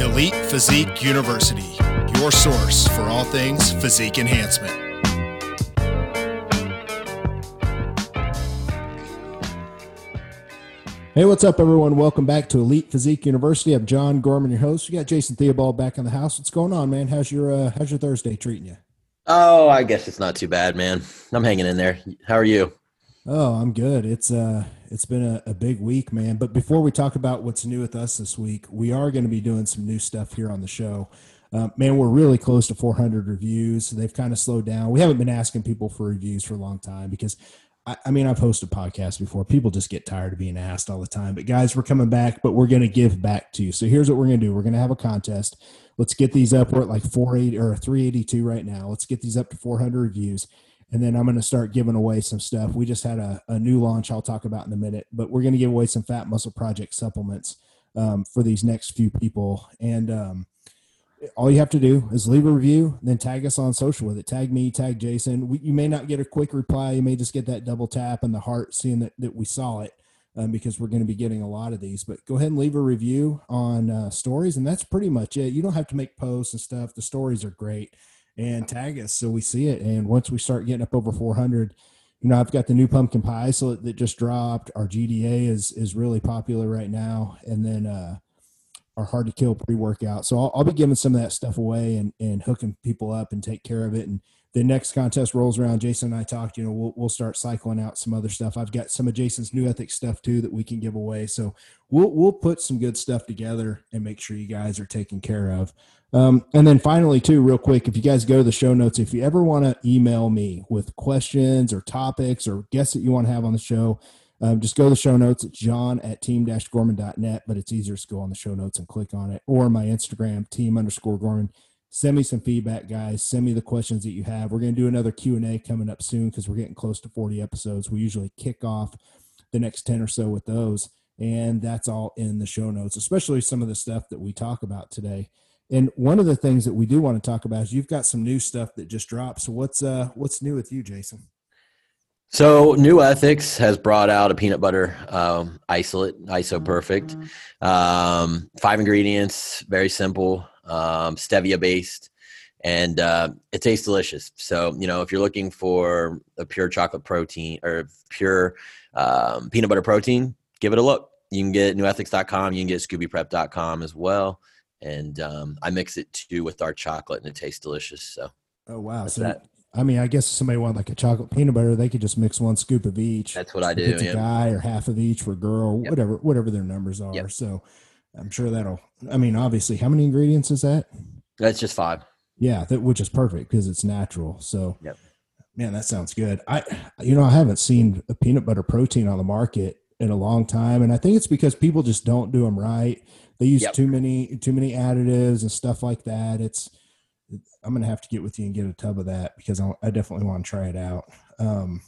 Elite Physique University, your source for all things physique enhancement. Hey, what's up, everyone? Welcome back to Elite Physique University. I'm John Gorman, your host. We got Jason Theobald back in the house. What's going on, man? How's your uh, How's your Thursday treating you? Oh, I guess it's not too bad, man. I'm hanging in there. How are you? Oh, I'm good. It's uh it's been a, a big week, man. But before we talk about what's new with us this week, we are going to be doing some new stuff here on the show. Uh, man, we're really close to 400 reviews. They've kind of slowed down. We haven't been asking people for reviews for a long time because, I, I mean, I've hosted podcasts before. People just get tired of being asked all the time. But guys, we're coming back, but we're going to give back to you. So here's what we're going to do. We're going to have a contest. Let's get these up. We're at like 480 or 382 right now. Let's get these up to 400 reviews and then I'm going to start giving away some stuff. We just had a, a new launch I'll talk about in a minute, but we're going to give away some Fat Muscle Project supplements um, for these next few people. And um, all you have to do is leave a review, then tag us on social with it. Tag me, tag Jason. We, you may not get a quick reply. You may just get that double tap and the heart seeing that, that we saw it. Um, because we're going to be getting a lot of these. But go ahead and leave a review on uh, stories, and that's pretty much it. You don't have to make posts and stuff. The stories are great and tag us so we see it. And once we start getting up over 400, you know, I've got the new pumpkin pie so that just dropped. Our GDA is is really popular right now, and then uh, our hard to kill pre workout. So I'll, I'll, be giving some of that stuff away and and hooking people up and take care of it. And the next contest rolls around. Jason and I talked. You know, we'll we'll start cycling out some other stuff. I've got some of Jason's new ethic stuff too that we can give away. So we'll we'll put some good stuff together and make sure you guys are taken care of. Um, and then finally, too, real quick, if you guys go to the show notes, if you ever want to email me with questions or topics or guests that you want to have on the show, um, just go to the show notes. It's john at team-gorman.net, but it's easier to go on the show notes and click on it or my Instagram, team underscore Gorman. Send me some feedback, guys. Send me the questions that you have. We're going to do another Q&A coming up soon because we're getting close to 40 episodes. We usually kick off the next 10 or so with those. And that's all in the show notes, especially some of the stuff that we talk about today. And one of the things that we do want to talk about is you've got some new stuff that just dropped. So what's uh what's new with you, Jason? So New Ethics has brought out a peanut butter um, isolate, ISO Perfect. Mm-hmm. Um, five ingredients, very simple, um, stevia based, and uh, it tastes delicious. So you know if you're looking for a pure chocolate protein or pure um, peanut butter protein, give it a look. You can get nesethics.com. You can get scoobyprep.com as well and um, I mix it too with our chocolate, and it tastes delicious. So, oh wow! so that. I mean, I guess if somebody wanted like a chocolate peanut butter, they could just mix one scoop of each. That's what I do. It's a guy or half of each for girl, yep. whatever whatever their numbers are. Yep. So, I'm sure that'll. I mean, obviously, how many ingredients is that? That's just five. Yeah, that which is perfect because it's natural. So, yep. man, that sounds good. I, you know, I haven't seen a peanut butter protein on the market in a long time, and I think it's because people just don't do them right they use yep. too many too many additives and stuff like that. It's I'm gonna have to get with you and get a tub of that because I, I definitely want to try it out. Um,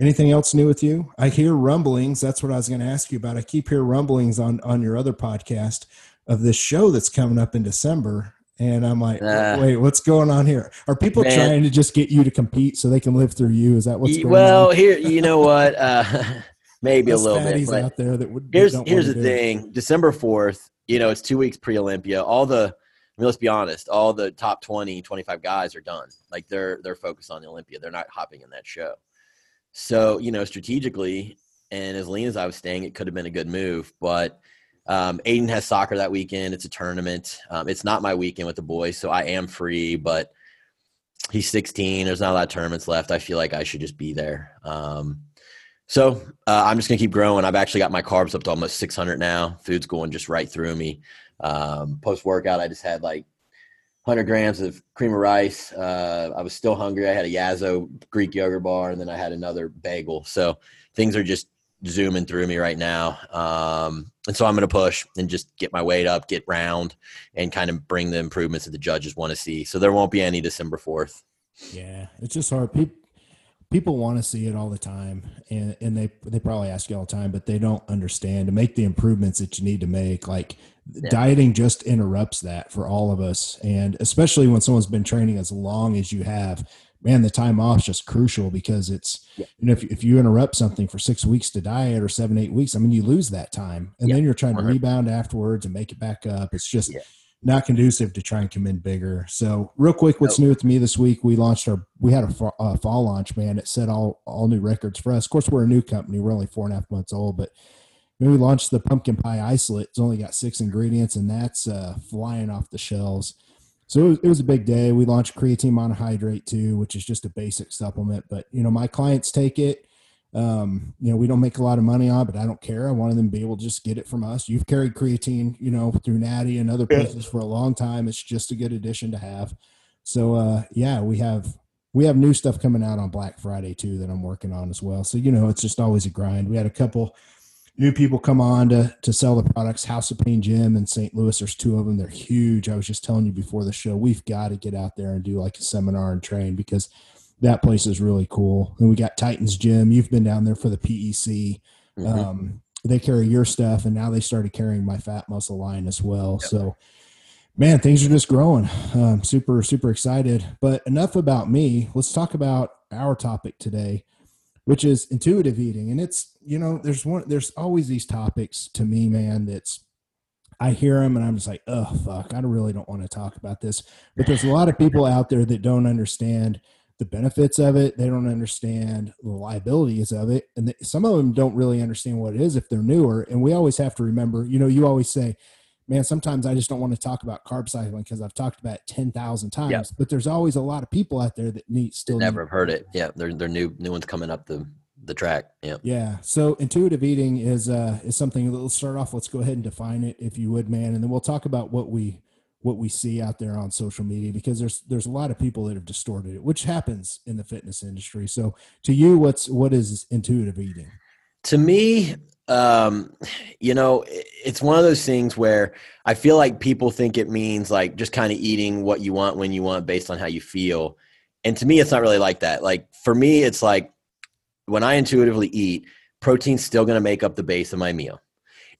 anything else new with you? I hear rumblings. That's what I was going to ask you about. I keep hearing rumblings on on your other podcast of this show that's coming up in December. And I'm like, uh, wait, what's going on here? Are people man. trying to just get you to compete so they can live through you? Is that what's going well, on? Well, here, you know what? Uh, maybe a little bit. But out there that would here's here's the thing: December fourth. You know, it's two weeks pre Olympia. All the I mean, let's be honest. All the top 20, 25 guys are done. Like they're they're focused on the Olympia. They're not hopping in that show. So you know, strategically, and as lean as I was staying, it could have been a good move. But um, Aiden has soccer that weekend. It's a tournament. Um, it's not my weekend with the boys, so I am free. But he's 16. There's not a lot of tournaments left. I feel like I should just be there. Um, so uh, I'm just gonna keep growing. I've actually got my carbs up to almost 600 now. Food's going just right through me. Um, Post workout, I just had like 100 grams of cream of rice. Uh, I was still hungry. I had a Yasso Greek yogurt bar, and then I had another bagel. So things are just zooming through me right now. Um, and so I'm going to push and just get my weight up, get round, and kind of bring the improvements that the judges want to see. So there won't be any December 4th. Yeah, it's just hard. People people want to see it all the time and, and they they probably ask you all the time but they don't understand to make the improvements that you need to make like yeah. dieting just interrupts that for all of us and especially when someone's been training as long as you have man the time off is just crucial because it's yeah. you know if, if you interrupt something for six weeks to diet or seven eight weeks i mean you lose that time and yeah. then you're trying to rebound afterwards and make it back up it's just not conducive to try and come in bigger. So, real quick, what's new with me this week? We launched our we had a fall, uh, fall launch, man. It set all all new records for us. Of course, we're a new company. We're only four and a half months old, but when we launched the pumpkin pie isolate. It's only got six ingredients, and that's uh, flying off the shelves. So it was, it was, a big day. We launched creatine monohydrate too, which is just a basic supplement. But you know, my clients take it um, you know, we don't make a lot of money on, it, but I don't care. I wanted them to be able to just get it from us. You've carried creatine, you know, through Natty and other places for a long time. It's just a good addition to have. So, uh, yeah, we have we have new stuff coming out on Black Friday too that I'm working on as well. So, you know, it's just always a grind. We had a couple new people come on to to sell the products. House of Pain Gym in St. Louis. There's two of them. They're huge. I was just telling you before the show. We've got to get out there and do like a seminar and train because that place is really cool. And we got Titans Gym. You've been down there for the PEC. Mm-hmm. Um, they carry your stuff, and now they started carrying my fat muscle line as well. Yep. So, man, things are just growing. Um, super, super excited. But enough about me. Let's talk about our topic today, which is intuitive eating. And it's you know, there's one, there's always these topics to me, man. That's I hear them and I'm just like, oh fuck, I really don't want to talk about this. But there's a lot of people out there that don't understand the benefits of it. They don't understand the liabilities of it. And some of them don't really understand what it is if they're newer. And we always have to remember, you know, you always say, man, sometimes I just don't want to talk about carb cycling because I've talked about it 10,000 times, yep. but there's always a lot of people out there that need still never need- heard it. Yeah. They're, they're new, new ones coming up the, the track. Yeah. Yeah. So intuitive eating is, uh, is something let's start off. Let's go ahead and define it if you would, man. And then we'll talk about what we, what we see out there on social media because there's there's a lot of people that have distorted it which happens in the fitness industry. So to you what's what is intuitive eating? To me um you know it's one of those things where i feel like people think it means like just kind of eating what you want when you want based on how you feel. And to me it's not really like that. Like for me it's like when i intuitively eat protein's still going to make up the base of my meal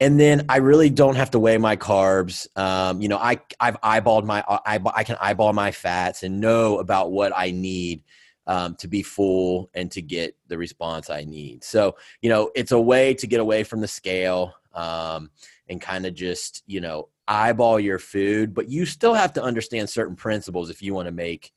and then I really don't have to weigh my carbs. Um, you know, I I've eyeballed my I, I can eyeball my fats and know about what I need um, to be full and to get the response I need. So you know, it's a way to get away from the scale um, and kind of just you know eyeball your food, but you still have to understand certain principles if you want to make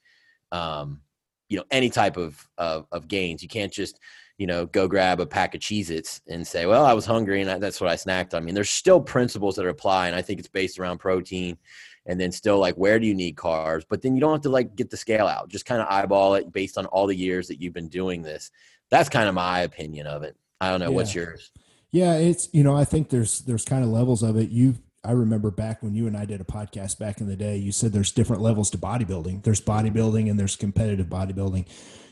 um, you know any type of, of of gains. You can't just you know, go grab a pack of Cheez Its and say, well, I was hungry and that's what I snacked on. I mean, there's still principles that apply. And I think it's based around protein and then still like, where do you need carbs? But then you don't have to like get the scale out, just kind of eyeball it based on all the years that you've been doing this. That's kind of my opinion of it. I don't know. Yeah. What's yours? Yeah, it's, you know, I think there's, there's kind of levels of it. You, I remember back when you and I did a podcast back in the day, you said there's different levels to bodybuilding. There's bodybuilding and there's competitive bodybuilding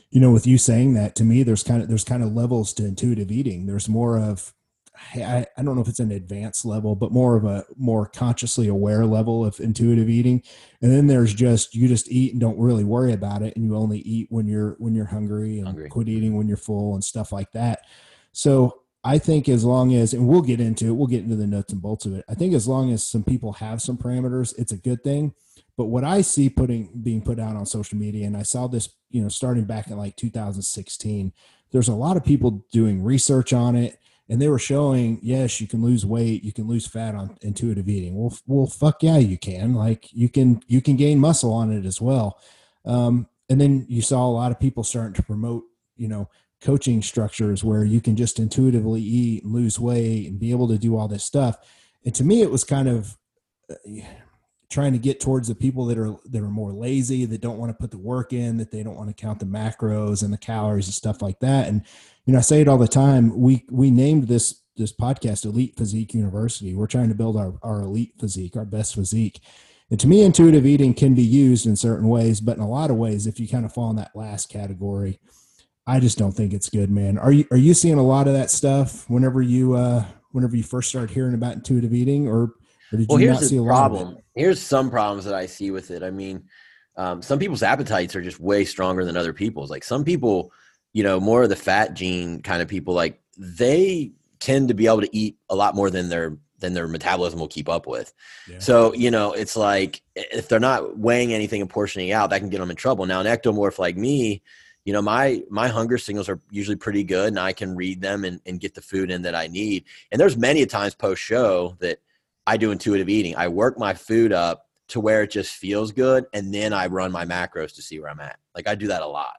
you know, with you saying that to me, there's kind of there's kind of levels to intuitive eating. There's more of I, I don't know if it's an advanced level, but more of a more consciously aware level of intuitive eating. And then there's just you just eat and don't really worry about it, and you only eat when you're when you're hungry and hungry. quit eating when you're full and stuff like that. So I think as long as, and we'll get into it, we'll get into the nuts and bolts of it. I think as long as some people have some parameters, it's a good thing. But what I see putting being put out on social media, and I saw this, you know, starting back in like 2016, there's a lot of people doing research on it, and they were showing, yes, you can lose weight, you can lose fat on intuitive eating. Well, well, fuck yeah, you can. Like you can you can gain muscle on it as well. Um, and then you saw a lot of people starting to promote, you know, coaching structures where you can just intuitively eat and lose weight and be able to do all this stuff. And to me, it was kind of uh, trying to get towards the people that are that are more lazy that don't want to put the work in that they don't want to count the macros and the calories and stuff like that. And you know i say it all the time we we named this this podcast elite physique university. We're trying to build our, our elite physique our best physique. And to me intuitive eating can be used in certain ways but in a lot of ways if you kind of fall in that last category i just don't think it's good man are you are you seeing a lot of that stuff whenever you uh whenever you first start hearing about intuitive eating or or did well, here's the problem. Here's some problems that I see with it. I mean, um, some people's appetites are just way stronger than other people's. Like some people, you know, more of the fat gene kind of people, like they tend to be able to eat a lot more than their than their metabolism will keep up with. Yeah. So, you know, it's like if they're not weighing anything and portioning out, that can get them in trouble. Now, an ectomorph like me, you know, my my hunger signals are usually pretty good and I can read them and, and get the food in that I need. And there's many times post show that I do intuitive eating. I work my food up to where it just feels good, and then I run my macros to see where I'm at. Like I do that a lot.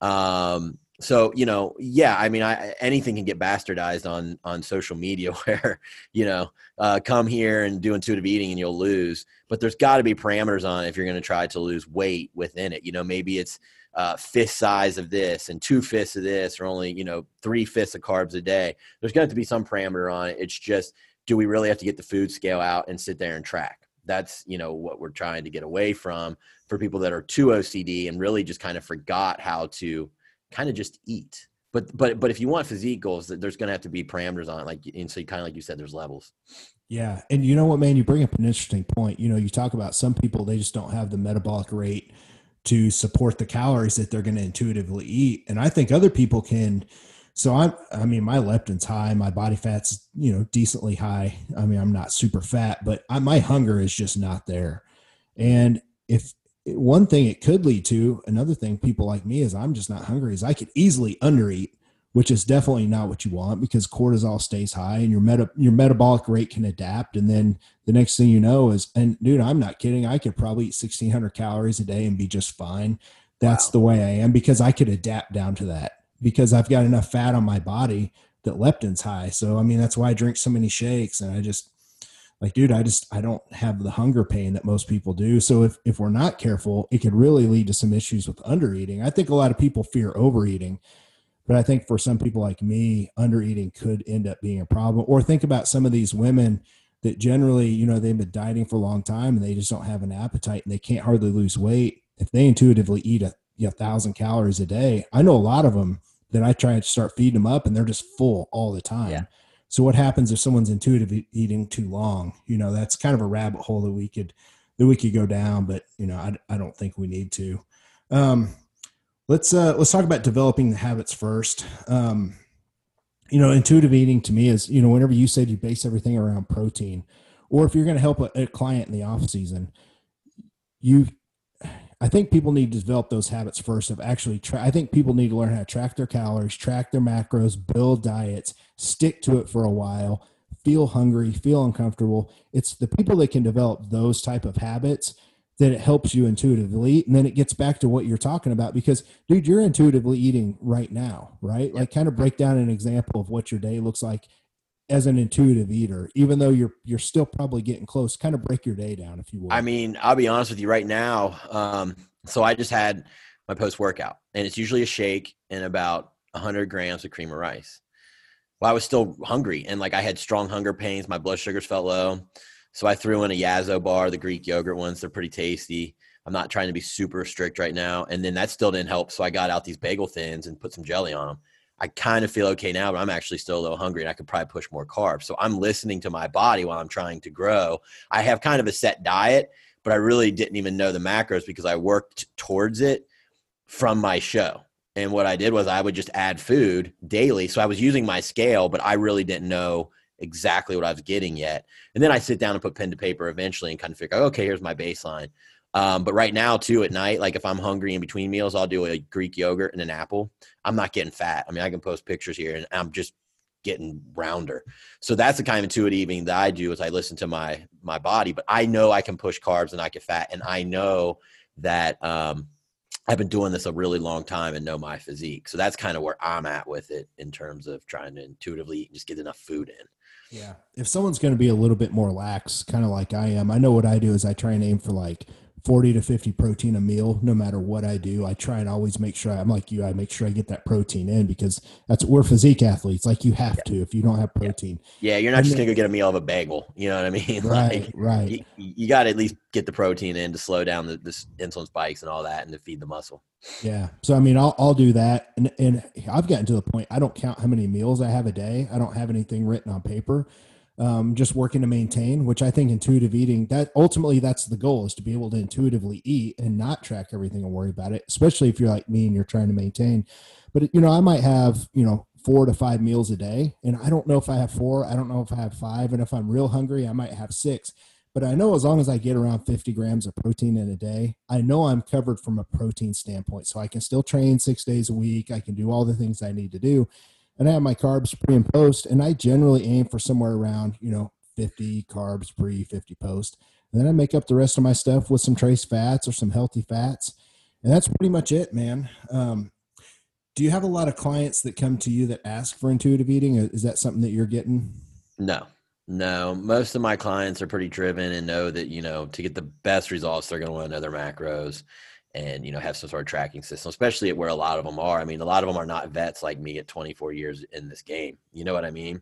Um, so you know yeah i mean I, anything can get bastardized on on social media where you know uh, come here and do intuitive eating and you'll lose but there's got to be parameters on it if you're going to try to lose weight within it you know maybe it's uh, fifth size of this and two fifths of this or only you know three fifths of carbs a day there's going to be some parameter on it it's just do we really have to get the food scale out and sit there and track that's you know what we're trying to get away from for people that are too ocd and really just kind of forgot how to kind of just eat. But but but if you want physique goals, there's going to have to be parameters on it. Like and so, kind of like you said, there's levels. Yeah, and you know what, man, you bring up an interesting point. You know, you talk about some people they just don't have the metabolic rate to support the calories that they're going to intuitively eat, and I think other people can. So I'm, I mean, my leptin's high, my body fat's, you know, decently high. I mean, I'm not super fat, but I, my hunger is just not there. And if one thing it could lead to another thing people like me is i'm just not hungry is i could easily undereat which is definitely not what you want because cortisol stays high and your meta your metabolic rate can adapt. And then the next thing you know is and dude i'm not kidding. I could probably eat 1600 calories a day and be just fine. That's wow. the way i am because i could adapt down to that because i've got enough fat on my body that leptin's high. So i mean that's why i drink so many shakes and i just like dude i just i don't have the hunger pain that most people do. So if if we're not careful it could really lead to some issues with undereating i think a lot of people fear overeating but i think for some people like me under eating could end up being a problem or think about some of these women that generally you know they've been dieting for a long time and they just don't have an appetite and they can't hardly lose weight if they intuitively eat a, a thousand calories a day i know a lot of them that i try to start feeding them up and they're just full all the time yeah so what happens if someone's intuitive eating too long? You know, that's kind of a rabbit hole that we could that we could go down, but you know, I, I don't think we need to. Um, let's uh, let's talk about developing the habits first. Um, you know, intuitive eating to me is you know whenever you said you base everything around protein, or if you're going to help a, a client in the off season, you I think people need to develop those habits first of actually try. I think people need to learn how to track their calories, track their macros, build diets, stick to it for a while, feel hungry, feel uncomfortable. It's the people that can develop those type of habits that it helps you intuitively eat. And then it gets back to what you're talking about because dude, you're intuitively eating right now, right? Like kind of break down an example of what your day looks like as an intuitive eater, even though you're you're still probably getting close, kind of break your day down if you will. I mean, I'll be honest with you right now. Um, so I just had my post workout, and it's usually a shake and about 100 grams of cream of rice. Well, I was still hungry, and like I had strong hunger pains. My blood sugars felt low, so I threw in a Yasso bar, the Greek yogurt ones. They're pretty tasty. I'm not trying to be super strict right now, and then that still didn't help. So I got out these bagel thins and put some jelly on them I kind of feel okay now, but I'm actually still a little hungry and I could probably push more carbs. So I'm listening to my body while I'm trying to grow. I have kind of a set diet, but I really didn't even know the macros because I worked towards it from my show. And what I did was I would just add food daily. So I was using my scale, but I really didn't know exactly what I was getting yet. And then I sit down and put pen to paper eventually and kind of figure, okay, here's my baseline. Um, but right now, too, at night, like if I'm hungry in between meals, I'll do a Greek yogurt and an apple. I'm not getting fat. I mean, I can post pictures here, and I'm just getting rounder. So that's the kind of intuitive eating that I do. Is I listen to my my body, but I know I can push carbs and I get fat, and I know that um, I've been doing this a really long time and know my physique. So that's kind of where I'm at with it in terms of trying to intuitively just get enough food in. Yeah. If someone's going to be a little bit more lax, kind of like I am, I know what I do is I try and aim for like 40 to 50 protein a meal no matter what i do. I try and always make sure i'm like you i make sure i get that protein in because that's we're physique athletes. Like you have to if you don't have protein. Yeah, you're not and just then, gonna go get a meal of a bagel you know what i mean? Right like, right you, you got to at least get the protein in to slow down the, the insulin spikes and all that and to feed the muscle. Yeah so i mean i'll, I'll do that. And, and i've gotten to the point i don't count how many meals i have a day. I don't have anything written on paper um, just working to maintain, which I think intuitive eating that ultimately that's the goal is to be able to intuitively eat and not track everything and worry about it, especially if you're like me and you're trying to maintain. But you know, I might have you know four to five meals a day, and I don't know if I have four, I don't know if I have five, and if I'm real hungry, I might have six. But I know as long as I get around 50 grams of protein in a day, I know I'm covered from a protein standpoint. So I can still train six days a week. I can do all the things I need to do and I have my carbs pre and post, and I generally aim for somewhere around you know 50 carbs pre, 50 post. And then I make up the rest of my stuff with some trace fats or some healthy fats. And that's pretty much it, man. Um, do you have a lot of clients that come to you that ask for intuitive eating? Is that something that you're getting? No, no. Most of my clients are pretty driven and know that, you know, to get the best results, they're going to want to know their macros and, you know, have some sort of tracking system, especially at where a lot of them are. I mean, a lot of them are not vets like me at 24 years in this game. You know what I mean?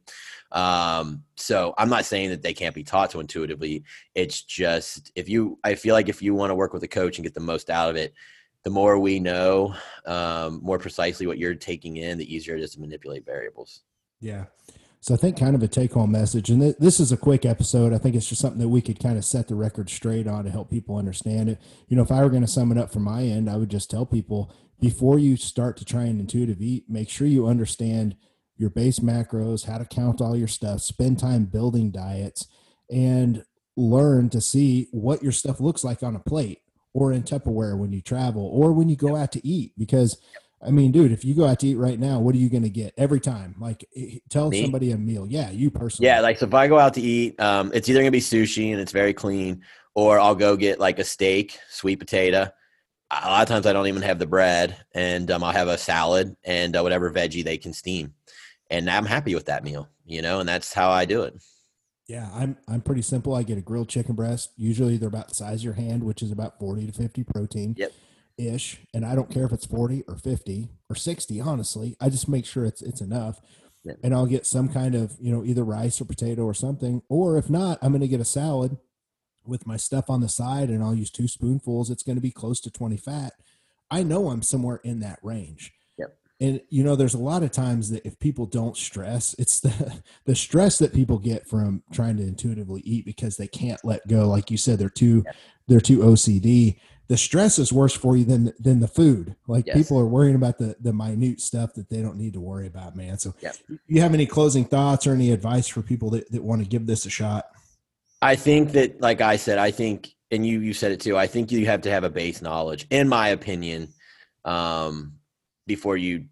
Um, so I'm not saying that they can't be taught to intuitively. It's just if you, I feel like if you want to work with a coach and get the most out of it, the more we know um, more precisely what you're taking in, the easier it is to manipulate variables. Yeah. So I think kind of a take home message, and th- this is a quick episode. I think it's just something that we could kind of set the record straight on to help people understand it. You know, if I were going to sum it up from my end, I would just tell people before you start to try and intuitive eat, make sure you understand your base macros, how to count all your stuff, spend time building diets, and learn to see what your stuff looks like on a plate or in Tupperware when you travel or when you go out to eat. Because, I mean, dude, if you go out to eat right now, what are you going to get every time? Like, tell Me? somebody a meal. Yeah, you personally. Yeah, like so if I go out to eat, um, it's either going to be sushi and it's very clean, or I'll go get like a steak, sweet potato. A lot of times I don't even have the bread, and um, I'll have a salad and uh, whatever veggie they can steam, and I'm happy with that meal, you know, and that's how I do it. Yeah, I'm I'm pretty simple. I get a grilled chicken breast. Usually they're about the size of your hand, which is about 40 to 50 protein. Yep. Ish. And I don't care if it's 40 or 50 or 60, honestly. I just make sure it's it's enough. Yep. And I'll get some kind of, you know, either rice or potato or something. Or if not, I'm gonna get a salad with my stuff on the side and I'll use two spoonfuls. It's gonna be close to 20 fat. I know I'm somewhere in that range and you know there's a lot of times that if people don't stress it's the the stress that people get from trying to intuitively eat because they can't let go like you said they're too they're too ocd the stress is worse for you than than the food like yes. people are worrying about the the minute stuff that they don't need to worry about man so yep. you have any closing thoughts or any advice for people that, that want to give this a shot i think that like i said i think and you you said it too i think you have to have a base knowledge in my opinion um before you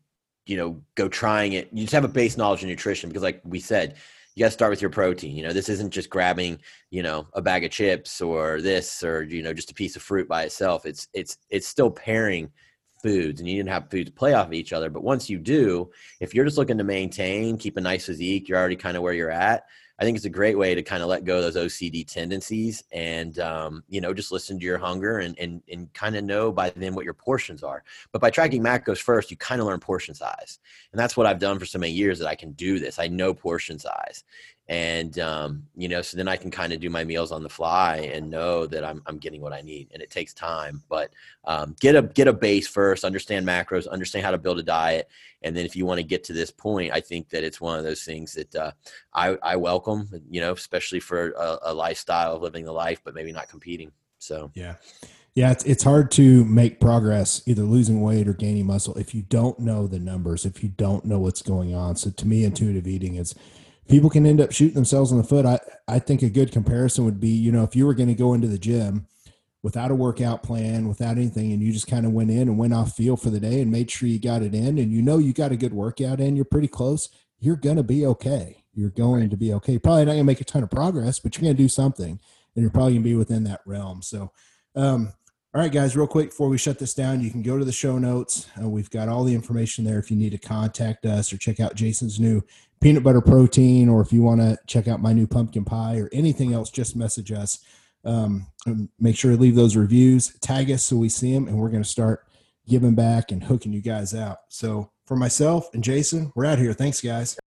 you know go trying it you just have a base knowledge of nutrition because like we said you got to start with your protein you know this isn't just grabbing you know a bag of chips or this or you know just a piece of fruit by itself. It's it's it's still pairing foods and you didn't have foods play off of each other but once you do if you're just looking to maintain keep a nice physique you're already kind of where you're at I think it's a great way to kind of let go of those OCD tendencies and, um, you know, just listen to your hunger and, and, and kind of know by then what your portions are. But by tracking macros first, you kind of learn portion size. And that's what I've done for so many years that I can do this. I know portion size and um, you know so then i can kind of do my meals on the fly and know that i'm, I'm getting what i need and it takes time but um, get a get a base first understand macros understand how to build a diet and then if you want to get to this point i think that it's one of those things that uh, I, I welcome you know especially for a, a lifestyle of living the life but maybe not competing so yeah yeah, it's, it's hard to make progress either losing weight or gaining muscle if you don't know the numbers, if you don't know what's going on. So to me, intuitive eating is people can end up shooting themselves in the foot. I, I think a good comparison would be, you know, if you were going to go into the gym without a workout plan, without anything, and you just kind of went in and went off field for the day and made sure you got it in, and you know you got a good workout in, you're pretty close, you're going to be okay. You're going right. to be okay. Probably not going to make a ton of progress, but you're going to do something, and you're probably going to be within that realm. So, um, all right, guys, real quick before we shut this down, you can go to the show notes. Uh, we've got all the information there if you need to contact us or check out Jason's new peanut butter protein, or if you want to check out my new pumpkin pie or anything else, just message us. Um, make sure to leave those reviews, tag us so we see them, and we're going to start giving back and hooking you guys out. So, for myself and Jason, we're out here. Thanks, guys.